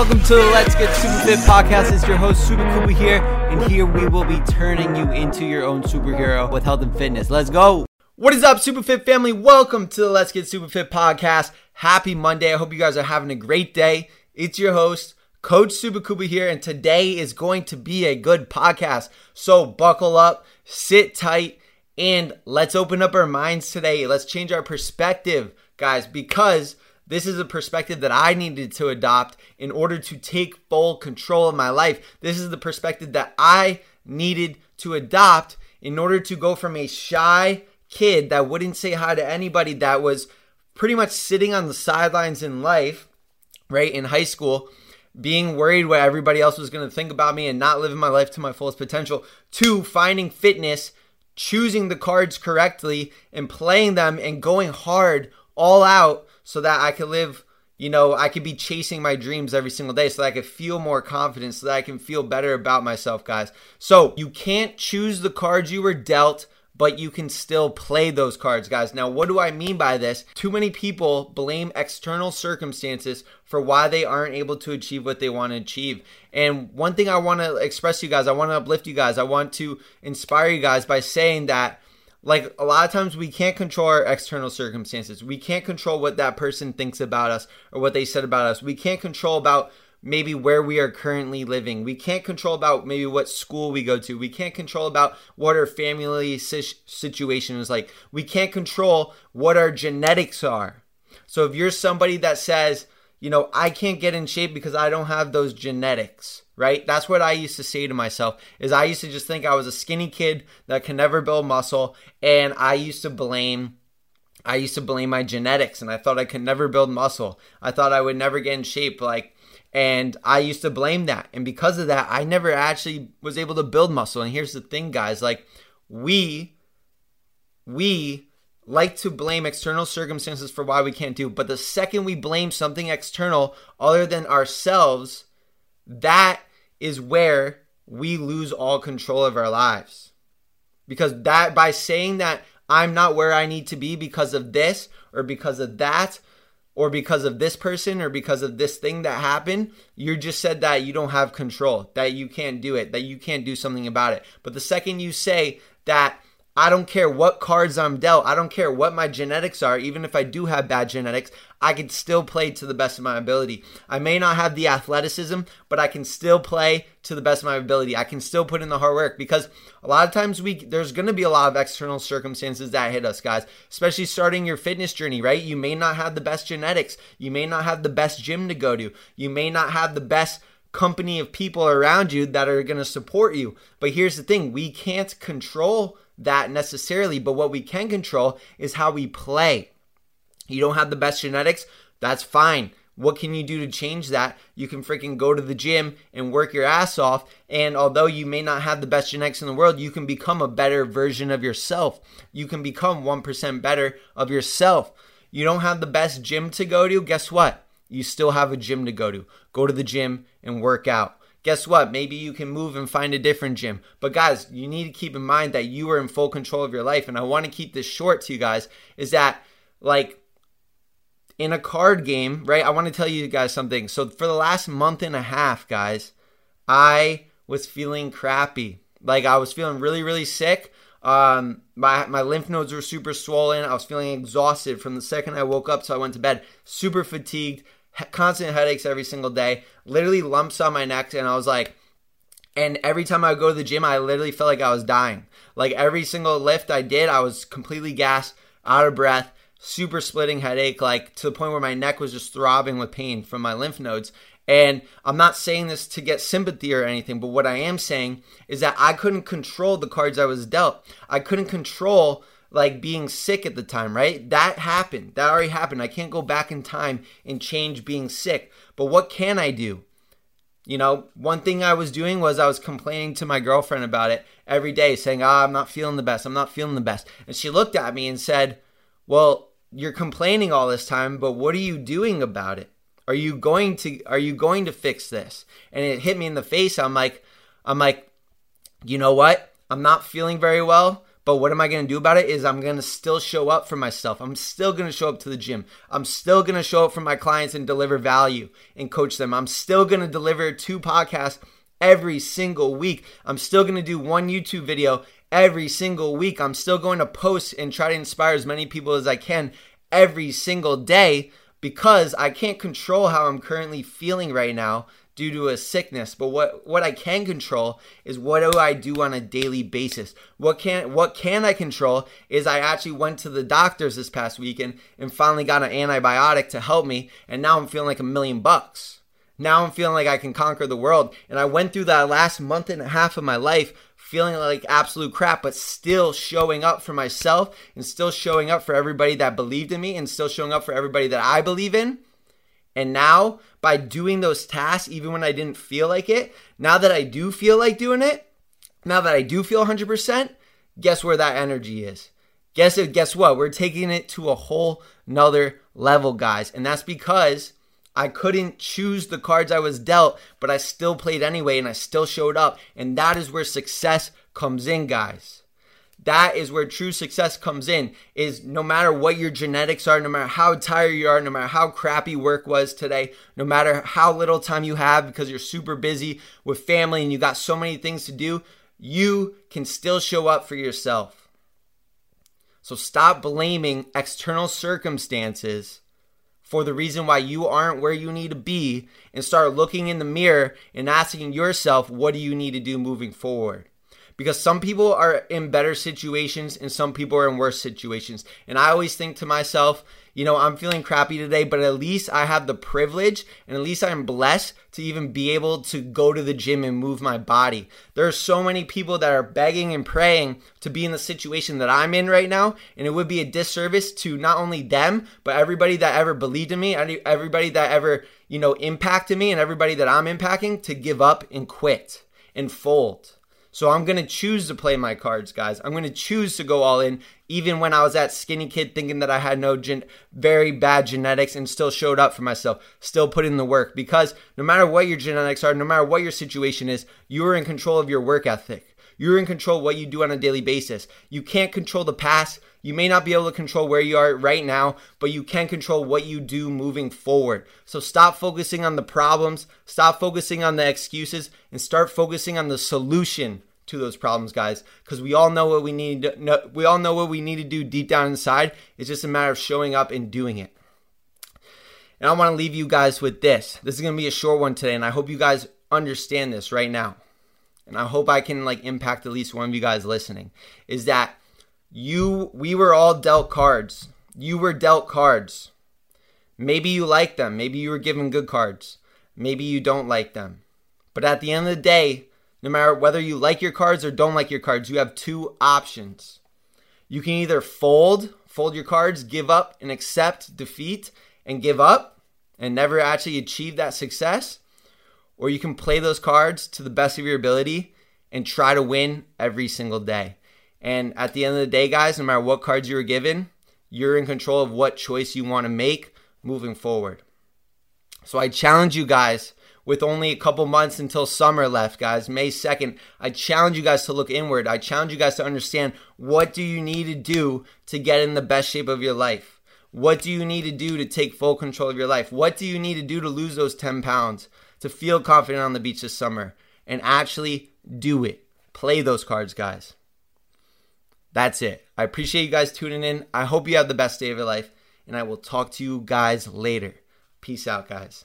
welcome to the Let's Get Super Fit podcast. It's your host, Super Kuba here, and here we will be turning you into your own superhero with health and fitness. Let's go. What is up, Super Fit family? Welcome to the Let's Get Super Fit podcast. Happy Monday. I hope you guys are having a great day. It's your host, Coach Super Kuba here, and today is going to be a good podcast. So buckle up, sit tight, and let's open up our minds today. Let's change our perspective, guys, because this is a perspective that I needed to adopt in order to take full control of my life. This is the perspective that I needed to adopt in order to go from a shy kid that wouldn't say hi to anybody that was pretty much sitting on the sidelines in life, right, in high school, being worried what everybody else was going to think about me and not living my life to my fullest potential, to finding fitness, choosing the cards correctly, and playing them and going hard all out so that I could live, you know, I could be chasing my dreams every single day so that I could feel more confident, so that I can feel better about myself, guys. So you can't choose the cards you were dealt but you can still play those cards, guys. Now, what do I mean by this? Too many people blame external circumstances for why they aren't able to achieve what they want to achieve. And one thing I want to express to you guys, I want to uplift you guys, I want to inspire you guys by saying that like a lot of times we can't control our external circumstances. We can't control what that person thinks about us or what they said about us. We can't control about maybe where we are currently living. We can't control about maybe what school we go to. We can't control about what our family situation is like. We can't control what our genetics are. So if you're somebody that says, you know, I can't get in shape because I don't have those genetics, right? That's what I used to say to myself is I used to just think I was a skinny kid that can never build muscle and I used to blame I used to blame my genetics and I thought I could never build muscle. I thought I would never get in shape like and I used to blame that. And because of that, I never actually was able to build muscle. And here's the thing, guys, like we we like to blame external circumstances for why we can't do. But the second we blame something external other than ourselves, that is where we lose all control of our lives. Because that by saying that I'm not where I need to be because of this or because of that or because of this person or because of this thing that happened, you just said that you don't have control, that you can't do it, that you can't do something about it. But the second you say that I don't care what cards I'm dealt. I don't care what my genetics are. Even if I do have bad genetics, I can still play to the best of my ability. I may not have the athleticism, but I can still play to the best of my ability. I can still put in the hard work because a lot of times we there's going to be a lot of external circumstances that hit us, guys. Especially starting your fitness journey, right? You may not have the best genetics. You may not have the best gym to go to. You may not have the best company of people around you that are going to support you. But here's the thing, we can't control that necessarily, but what we can control is how we play. You don't have the best genetics, that's fine. What can you do to change that? You can freaking go to the gym and work your ass off. And although you may not have the best genetics in the world, you can become a better version of yourself. You can become 1% better of yourself. You don't have the best gym to go to, guess what? You still have a gym to go to. Go to the gym and work out guess what? Maybe you can move and find a different gym. But guys, you need to keep in mind that you are in full control of your life. And I want to keep this short to you guys is that, like, in a card game, right? I want to tell you guys something. So, for the last month and a half, guys, I was feeling crappy. Like, I was feeling really, really sick. Um, my my lymph nodes were super swollen. I was feeling exhausted from the second I woke up, so I went to bed, super fatigued constant headaches every single day, literally lumps on my neck, and I was like, and every time I would go to the gym, I literally felt like I was dying. Like every single lift I did, I was completely gassed, out of breath, super splitting headache, like to the point where my neck was just throbbing with pain from my lymph nodes. And I'm not saying this to get sympathy or anything, but what I am saying is that I couldn't control the cards I was dealt. I couldn't control like being sick at the time, right? That happened. That already happened. I can't go back in time and change being sick. But what can I do? You know, one thing I was doing was I was complaining to my girlfriend about it every day, saying, Ah, oh, I'm not feeling the best. I'm not feeling the best. And she looked at me and said, Well, you're complaining all this time, but what are you doing about it? Are you going to are you going to fix this? And it hit me in the face. I'm like, I'm like, you know what? I'm not feeling very well But what am I going to do about it is I'm going to still show up for myself. I'm still going to show up to the gym. I'm still going to show up for my clients and deliver value and coach them. I'm still going to deliver two podcasts every single week. I'm still going to do one YouTube video every single week. I'm still going to post and try to inspire as many people as I can every single day because I can't control how I'm currently feeling right now due to a sickness. But what, what I can control is what do I do on a daily basis? What can what can I control is I actually went to the doctors this past weekend and finally got an antibiotic to help me, and now I'm feeling like a million bucks. Now I'm feeling like I can conquer the world. And I went through that last month and a half of my life feeling like absolute crap, but still showing up for myself and still showing up for everybody that believed in me and still showing up for everybody that I believe in. And now, by doing those tasks, even when I didn't feel like it, now that I do feel like doing it, now that I do feel 100%, guess where that energy is? Guess it, guess what? We're taking it to a whole nother level, guys. And that's because I couldn't choose the cards I was dealt, but I still played anyway and I still showed up. And that is where success comes in, guys. That is where true success comes in. Is no matter what your genetics are, no matter how tired you are, no matter how crappy work was today, no matter how little time you have because you're super busy with family and you got so many things to do, you can still show up for yourself. So stop blaming external circumstances for the reason why you aren't where you need to be and start looking in the mirror and asking yourself, what do you need to do moving forward? Because some people are in better situations and some people are in worse situations. And I always think to myself, you know, I'm feeling crappy today, but at least I have the privilege and at least I'm blessed to even be able to go to the gym and move my body. There are so many people that are begging and praying to be in the situation that I'm in right now, and it would be a disservice to not only them, but everybody that ever believed in me, everybody that ever, you know, impacted me, and everybody that I'm impacting to give up and quit and fold. So I'm going to choose to play my cards, guys. I'm going to choose to go all in, even when I was that skinny kid thinking that I had no gen- very bad genetics and still showed up for myself, still put in the work. Because no matter what your genetics are, no matter what your situation is, you are in control of your work ethic. You're in control what you do on a daily basis. You can't control the past. You may not be able to control where you are right now, but you can control what you do moving forward. So stop focusing on the problems, stop focusing on the excuses, and start focusing on the solution to those problems, guys. Because we all know what we need. To, we all know what we need to do deep down inside. It's just a matter of showing up and doing it. And I want to leave you guys with this. This is going to be a short one today, and I hope you guys understand this right now and I hope I can like impact at least one of you guys listening, is that you we were all dealt cards. You were dealt cards. Maybe you like them, maybe you were given good cards. Maybe you don't like them. But at the end of the day, no matter whether you like your cards or don't like your cards, you have two options. You can either fold, fold your cards, give up and accept defeat and give up and never actually achieve that success, or you can play those cards to the best of your ability and try to win every single day. And at the end of the day, guys, no matter what cards you were given, you're in control of what choice you want to make moving forward. So I challenge you guys with only a couple months until summer left, guys, May 2nd, I challenge you guys to look inward. I challenge you guys to understand what do you need to do to get in the best shape of your life? What do you need to do to take full control of your life? What do you need to do to lose those 10 pounds? to feel confident on the beach this summer and actually do it. Play those cards, guys. That's it. I appreciate you guys tuning in. I hope you have the best day of your life, and I will talk to you guys later. Peace out, guys.